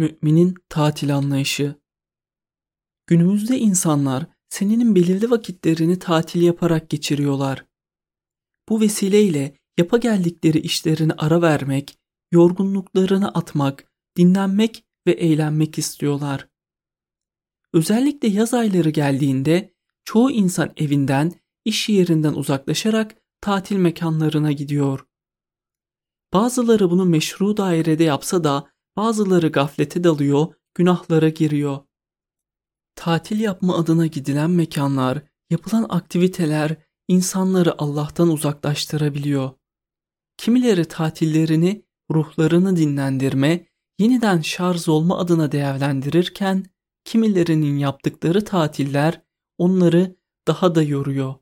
Müminin tatil anlayışı Günümüzde insanlar senenin belirli vakitlerini tatil yaparak geçiriyorlar. Bu vesileyle yapa geldikleri işlerini ara vermek, yorgunluklarını atmak, dinlenmek ve eğlenmek istiyorlar. Özellikle yaz ayları geldiğinde çoğu insan evinden, iş yerinden uzaklaşarak tatil mekanlarına gidiyor. Bazıları bunu meşru dairede yapsa da bazıları gaflete dalıyor, günahlara giriyor. Tatil yapma adına gidilen mekanlar, yapılan aktiviteler insanları Allah'tan uzaklaştırabiliyor. Kimileri tatillerini, ruhlarını dinlendirme, yeniden şarj olma adına değerlendirirken, kimilerinin yaptıkları tatiller onları daha da yoruyor.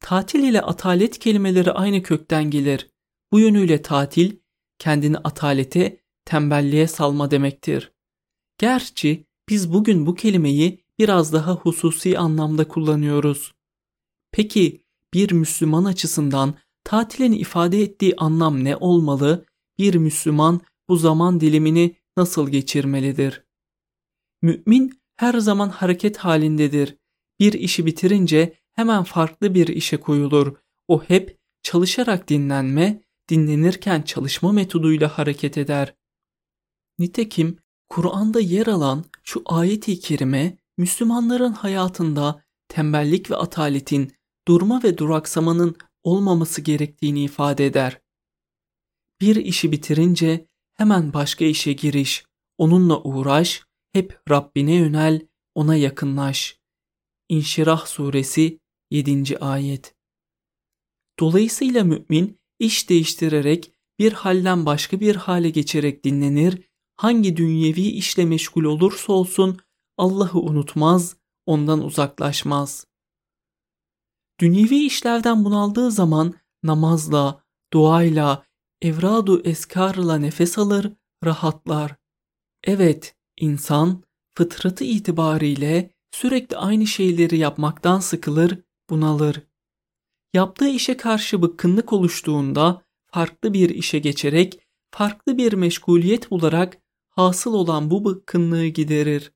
Tatil ile atalet kelimeleri aynı kökten gelir. Bu yönüyle tatil, kendini atalete, tembelliğe salma demektir. Gerçi biz bugün bu kelimeyi biraz daha hususi anlamda kullanıyoruz. Peki bir Müslüman açısından tatilin ifade ettiği anlam ne olmalı? Bir Müslüman bu zaman dilimini nasıl geçirmelidir? Mümin her zaman hareket halindedir. Bir işi bitirince hemen farklı bir işe koyulur. O hep çalışarak dinlenme, dinlenirken çalışma metoduyla hareket eder. Nitekim Kur'an'da yer alan şu ayet-i kerime Müslümanların hayatında tembellik ve ataletin, durma ve duraksamanın olmaması gerektiğini ifade eder. Bir işi bitirince hemen başka işe giriş, onunla uğraş, hep Rabbine yönel, ona yakınlaş. İnşirah suresi 7. ayet. Dolayısıyla mümin iş değiştirerek bir halden başka bir hale geçerek dinlenir, hangi dünyevi işle meşgul olursa olsun Allah'ı unutmaz, ondan uzaklaşmaz. Dünyevi işlerden bunaldığı zaman namazla, duayla, evradu eskarla nefes alır, rahatlar. Evet, insan fıtratı itibariyle sürekli aynı şeyleri yapmaktan sıkılır, bunalır. Yaptığı işe karşı bıkkınlık oluştuğunda farklı bir işe geçerek farklı bir meşguliyet bularak hasıl olan bu bıkkınlığı giderir.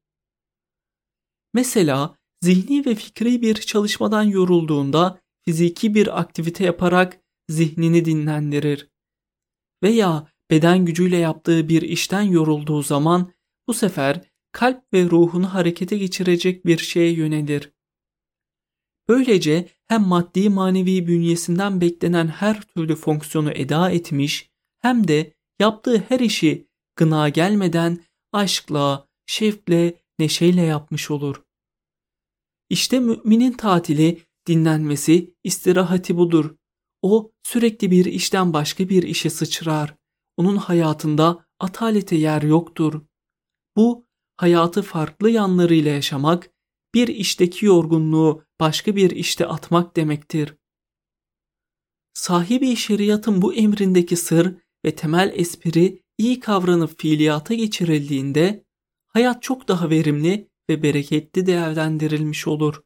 Mesela zihni ve fikri bir çalışmadan yorulduğunda fiziki bir aktivite yaparak zihnini dinlendirir. Veya beden gücüyle yaptığı bir işten yorulduğu zaman bu sefer kalp ve ruhunu harekete geçirecek bir şeye yönelir. Böylece hem maddi manevi bünyesinden beklenen her türlü fonksiyonu eda etmiş hem de yaptığı her işi gına gelmeden aşkla, şevkle, neşeyle yapmış olur. İşte müminin tatili, dinlenmesi, istirahati budur. O sürekli bir işten başka bir işe sıçrar. Onun hayatında atalete yer yoktur. Bu hayatı farklı yanlarıyla yaşamak, bir işteki yorgunluğu başka bir işte atmak demektir. Sahibi şeriatın bu emrindeki sır ve temel espri iyi kavranıp fiiliyata geçirildiğinde hayat çok daha verimli ve bereketli değerlendirilmiş olur.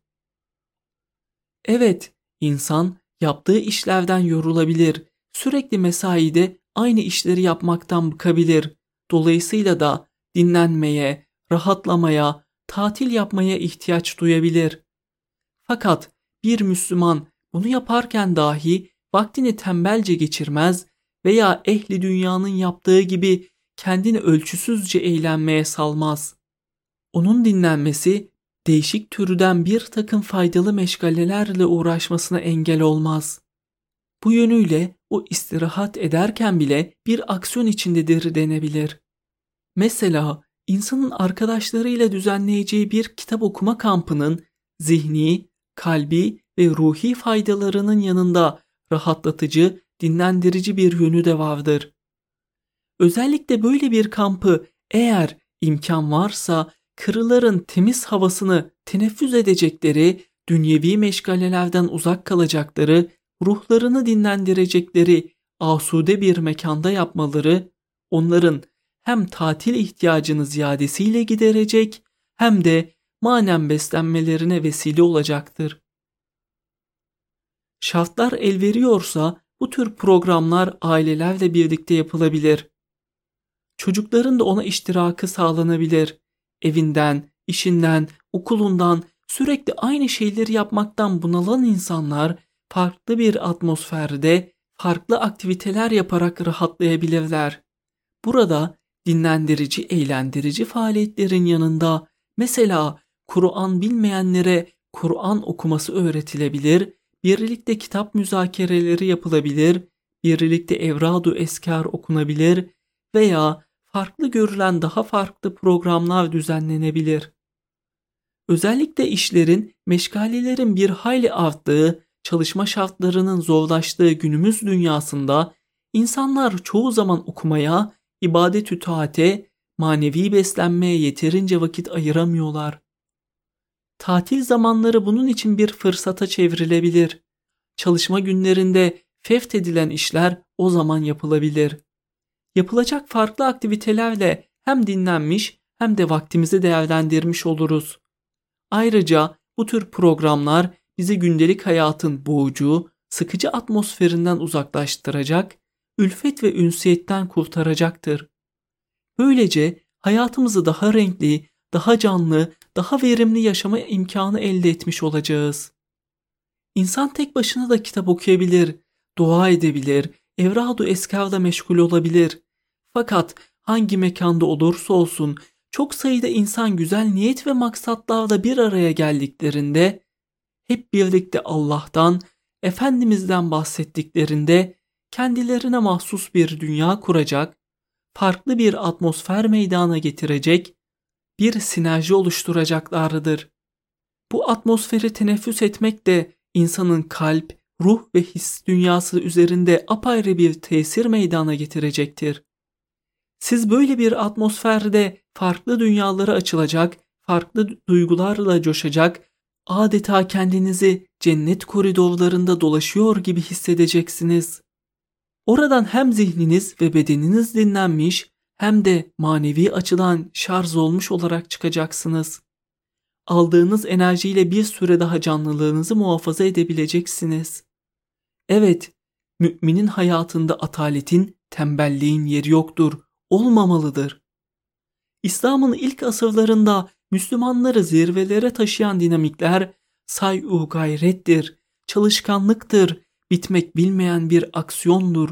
Evet, insan yaptığı işlerden yorulabilir, sürekli mesaide aynı işleri yapmaktan bıkabilir. Dolayısıyla da dinlenmeye, rahatlamaya, tatil yapmaya ihtiyaç duyabilir. Fakat bir Müslüman bunu yaparken dahi vaktini tembelce geçirmez veya ehli dünyanın yaptığı gibi kendini ölçüsüzce eğlenmeye salmaz. Onun dinlenmesi değişik türden bir takım faydalı meşgalelerle uğraşmasına engel olmaz. Bu yönüyle o istirahat ederken bile bir aksiyon içindedir denebilir. Mesela insanın arkadaşlarıyla düzenleyeceği bir kitap okuma kampının zihni, kalbi ve ruhi faydalarının yanında rahatlatıcı, dinlendirici bir yönü de vardır. Özellikle böyle bir kampı eğer imkan varsa kırıların temiz havasını teneffüs edecekleri, dünyevi meşgalelerden uzak kalacakları, ruhlarını dinlendirecekleri asude bir mekanda yapmaları onların hem tatil ihtiyacını ziyadesiyle giderecek hem de manen beslenmelerine vesile olacaktır. Şartlar el veriyorsa bu tür programlar ailelerle birlikte yapılabilir. Çocukların da ona iştirakı sağlanabilir. Evinden, işinden, okulundan sürekli aynı şeyleri yapmaktan bunalan insanlar farklı bir atmosferde farklı aktiviteler yaparak rahatlayabilirler. Burada dinlendirici, eğlendirici faaliyetlerin yanında mesela Kur'an bilmeyenlere Kur'an okuması öğretilebilir, birlikte kitap müzakereleri yapılabilir, birlikte evradu eskar okunabilir veya farklı görülen daha farklı programlar düzenlenebilir. Özellikle işlerin, meşgalelerin bir hayli arttığı, çalışma şartlarının zorlaştığı günümüz dünyasında insanlar çoğu zaman okumaya, ibadet-ü taate, manevi beslenmeye yeterince vakit ayıramıyorlar. Tatil zamanları bunun için bir fırsata çevrilebilir. Çalışma günlerinde feft edilen işler o zaman yapılabilir. Yapılacak farklı aktivitelerle hem dinlenmiş hem de vaktimizi değerlendirmiş oluruz. Ayrıca bu tür programlar bizi gündelik hayatın boğucu, sıkıcı atmosferinden uzaklaştıracak, ülfet ve ünsiyetten kurtaracaktır. Böylece hayatımızı daha renkli, daha canlı, daha verimli yaşama imkanı elde etmiş olacağız. İnsan tek başına da kitap okuyabilir, dua edebilir, evradu eskarda meşgul olabilir. Fakat hangi mekanda olursa olsun çok sayıda insan güzel niyet ve maksatlarla bir araya geldiklerinde hep birlikte Allah'tan, Efendimiz'den bahsettiklerinde kendilerine mahsus bir dünya kuracak, farklı bir atmosfer meydana getirecek, bir sinerji oluşturacaklardır. Bu atmosferi teneffüs etmek de insanın kalp, ruh ve his dünyası üzerinde apayrı bir tesir meydana getirecektir. Siz böyle bir atmosferde farklı dünyalara açılacak, farklı duygularla coşacak, adeta kendinizi cennet koridorlarında dolaşıyor gibi hissedeceksiniz. Oradan hem zihniniz ve bedeniniz dinlenmiş hem de manevi açıdan şarj olmuş olarak çıkacaksınız. Aldığınız enerjiyle bir süre daha canlılığınızı muhafaza edebileceksiniz. Evet, müminin hayatında ataletin, tembelliğin yeri yoktur, olmamalıdır. İslam'ın ilk asırlarında Müslümanları zirvelere taşıyan dinamikler say-u gayrettir, çalışkanlıktır, bitmek bilmeyen bir aksiyondur.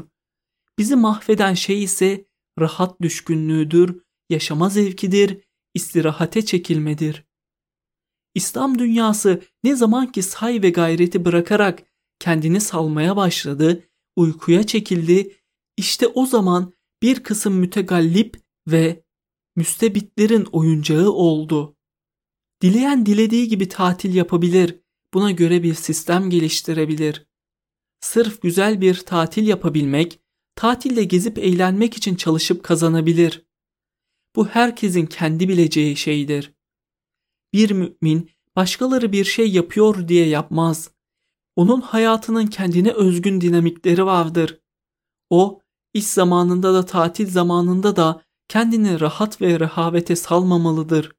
Bizi mahveden şey ise rahat düşkünlüğüdür, yaşama zevkidir, istirahate çekilmedir. İslam dünyası ne zaman ki say ve gayreti bırakarak kendini salmaya başladı, uykuya çekildi, işte o zaman bir kısım mütegallip ve müstebitlerin oyuncağı oldu. Dileyen dilediği gibi tatil yapabilir, buna göre bir sistem geliştirebilir. Sırf güzel bir tatil yapabilmek, tatilde gezip eğlenmek için çalışıp kazanabilir. Bu herkesin kendi bileceği şeydir. Bir mümin başkaları bir şey yapıyor diye yapmaz. Onun hayatının kendine özgün dinamikleri vardır. O, iş zamanında da tatil zamanında da kendini rahat ve rehavete salmamalıdır.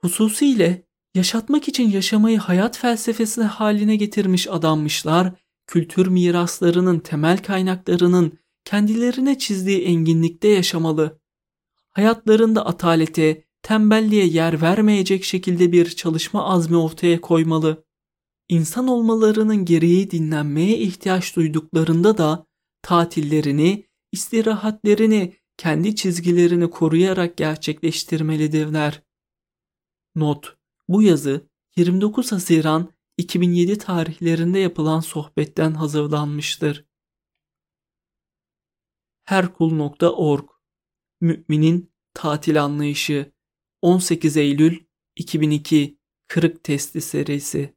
Hususiyle yaşatmak için yaşamayı hayat felsefesi haline getirmiş adammışlar, kültür miraslarının temel kaynaklarının kendilerine çizdiği enginlikte yaşamalı. Hayatlarında atalete, tembelliğe yer vermeyecek şekilde bir çalışma azmi ortaya koymalı. İnsan olmalarının gereği dinlenmeye ihtiyaç duyduklarında da tatillerini, istirahatlerini kendi çizgilerini koruyarak gerçekleştirmelidirler. Not: Bu yazı 29 Haziran 2007 tarihlerinde yapılan sohbetten hazırlanmıştır. Herkul.org Müminin Tatil Anlayışı. 18 Eylül 2002 Kırık Testi Serisi